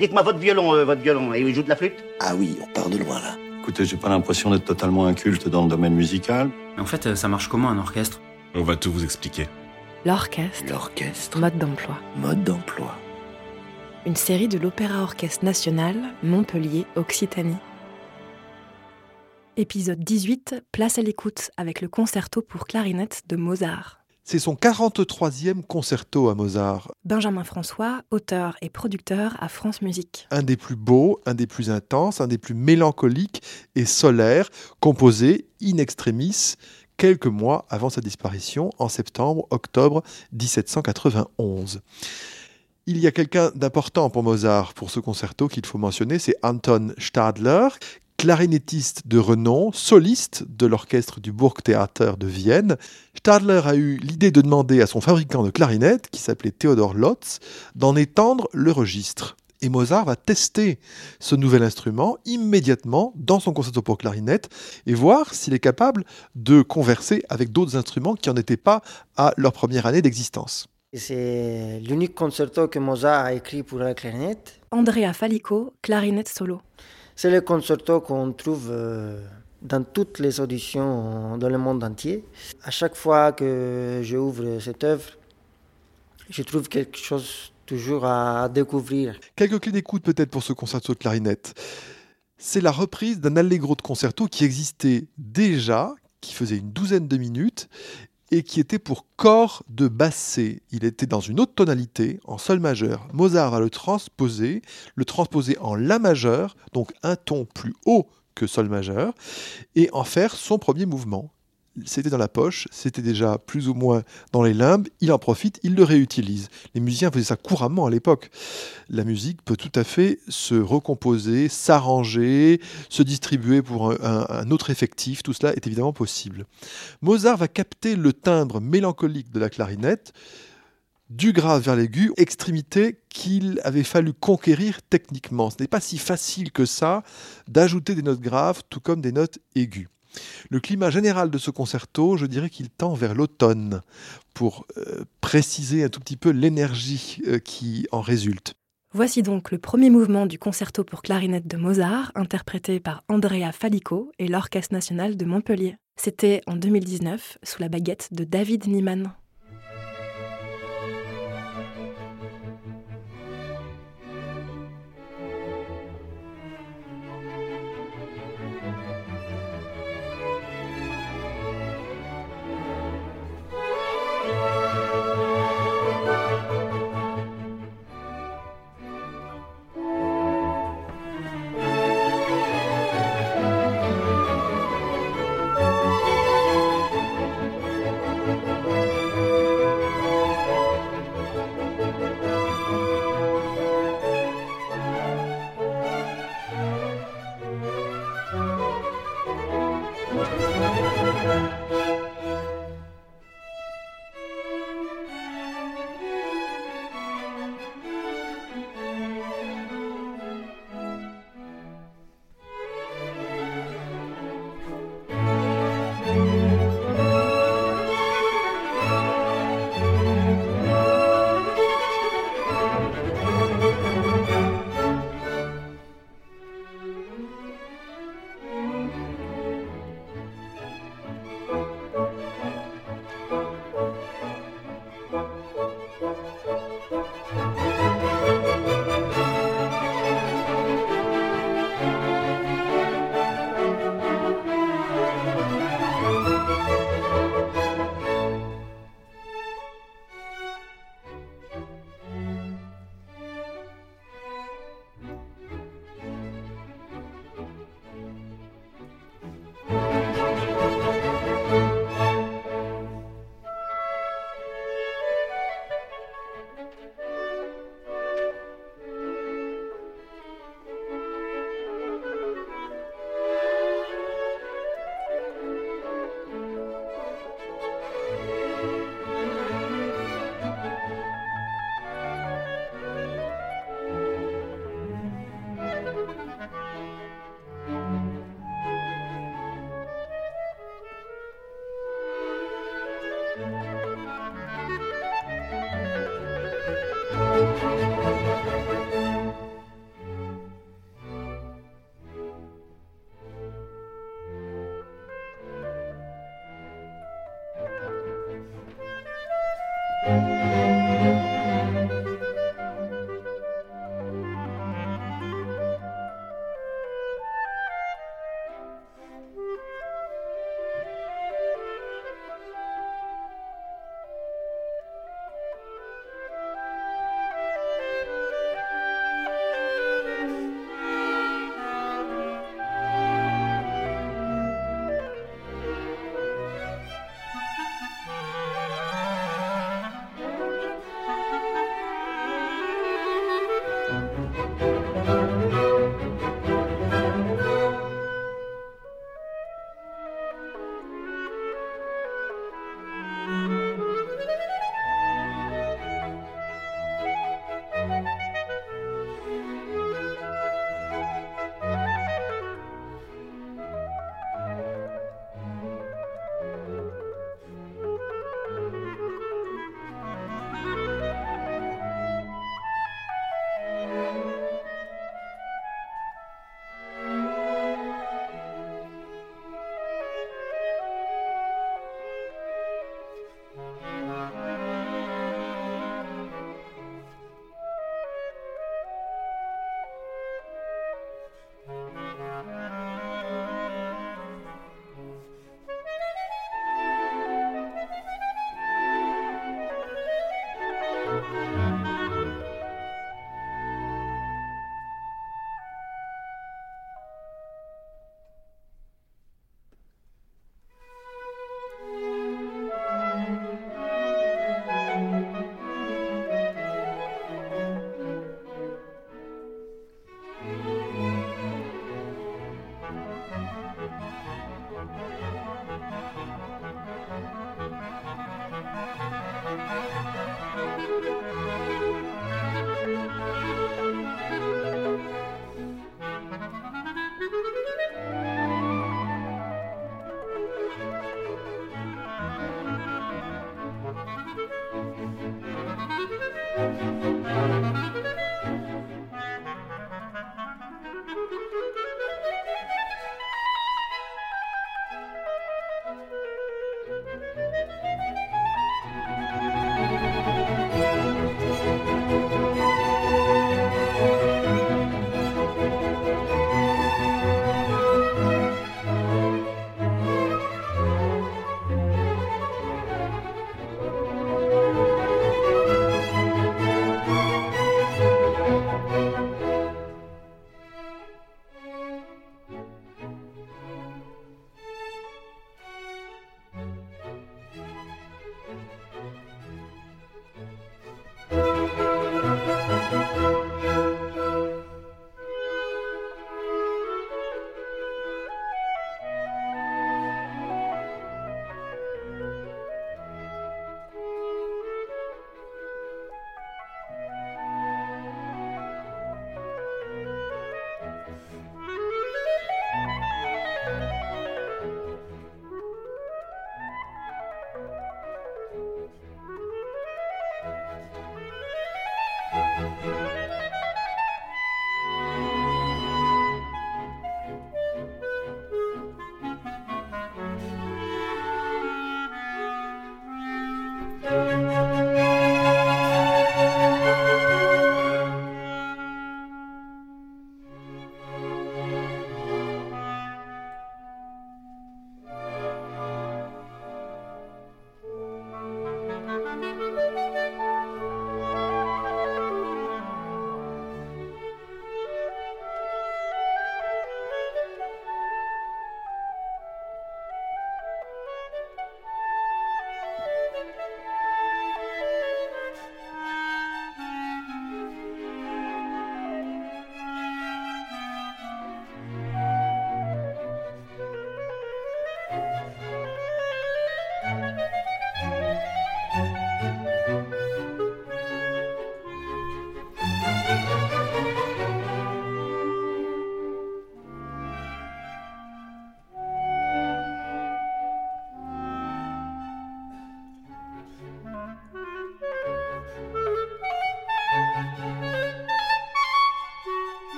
Dites-moi votre violon, euh, votre violon, et il joue de la flûte? Ah oui, on part de loin là. Écoutez, j'ai pas l'impression d'être totalement inculte dans le domaine musical. Mais en fait, euh, ça marche comment un orchestre? On va tout vous expliquer. L'orchestre, L'orchestre, mode d'emploi. mode d'emploi. Une série de l'Opéra Orchestre National, Montpellier, Occitanie. Épisode 18, place à l'écoute avec le concerto pour clarinette de Mozart. C'est son 43e concerto à Mozart, Benjamin François, auteur et producteur à France Musique. un des plus beaux, un des plus intenses, un des plus mélancoliques et solaires, composé in extremis quelques mois avant sa disparition en septembre-octobre 1791. Il y a quelqu'un d'important pour Mozart pour ce concerto qu'il faut mentionner, c'est Anton Stadler, clarinettiste de renom, soliste de l'orchestre du Burgtheater de Vienne. Stadler a eu l'idée de demander à son fabricant de clarinettes, qui s'appelait Theodor Lotz, d'en étendre le registre. Et Mozart va tester ce nouvel instrument immédiatement dans son concerto pour clarinette et voir s'il est capable de converser avec d'autres instruments qui n'en étaient pas à leur première année d'existence. C'est l'unique concerto que Mozart a écrit pour la clarinette. Andrea Falico, clarinette solo. C'est le concerto qu'on trouve euh, dans toutes les auditions dans le monde entier. À chaque fois que j'ouvre cette œuvre, je trouve quelque chose toujours à découvrir. Quelques clés d'écoute peut-être pour ce concerto de clarinette. C'est la reprise d'un allegro de concerto qui existait déjà, qui faisait une douzaine de minutes et qui était pour corps de bassé. Il était dans une autre tonalité, en sol majeur. Mozart va le transposer, le transposer en la majeur, donc un ton plus haut que sol majeur, et en faire son premier mouvement. C'était dans la poche, c'était déjà plus ou moins dans les limbes, il en profite, il le réutilise. Les musiciens faisaient ça couramment à l'époque. La musique peut tout à fait se recomposer, s'arranger, se distribuer pour un, autre effectif, tout cela est évidemment possible. Mozart va capter le timbre mélancolique de la clarinette, du grave vers l'aigu, extrémité qu'il avait fallu conquérir techniquement. Ce n'est pas si facile que ça d'ajouter des notes graves tout comme des notes aiguës. Le climat général de ce concerto, je dirais qu'il tend vers l'automne, pour euh, préciser un tout petit peu l'énergie euh, qui en résulte. Voici donc le premier mouvement du concerto pour clarinette de Mozart, interprété par Andrea Falico et l'Orchestre national de Montpellier. C'était en 2019, sous la baguette de David Niemann.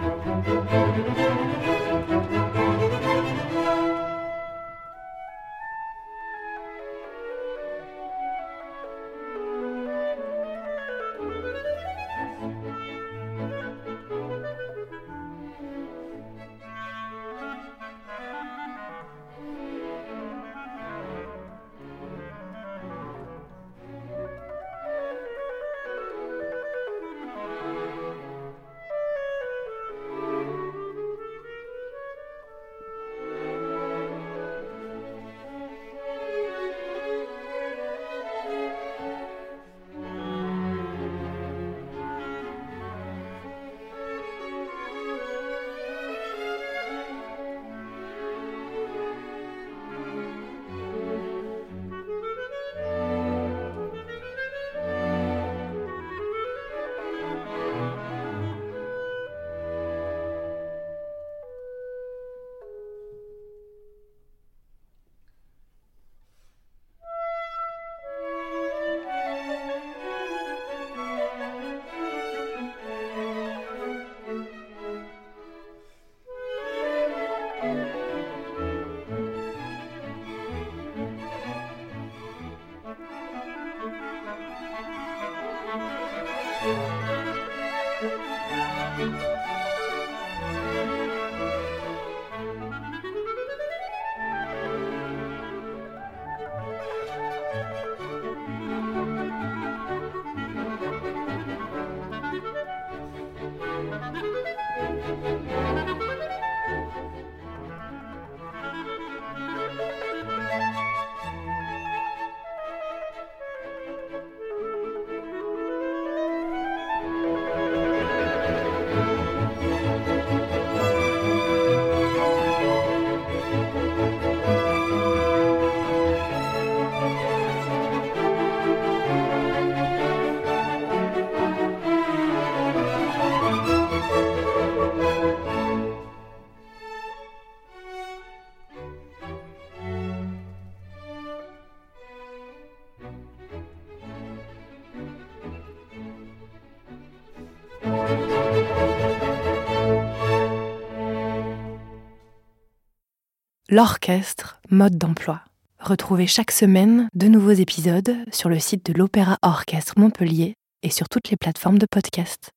Thank you. L'orchestre, mode d'emploi. Retrouvez chaque semaine de nouveaux épisodes sur le site de l'Opéra Orchestre Montpellier et sur toutes les plateformes de podcast.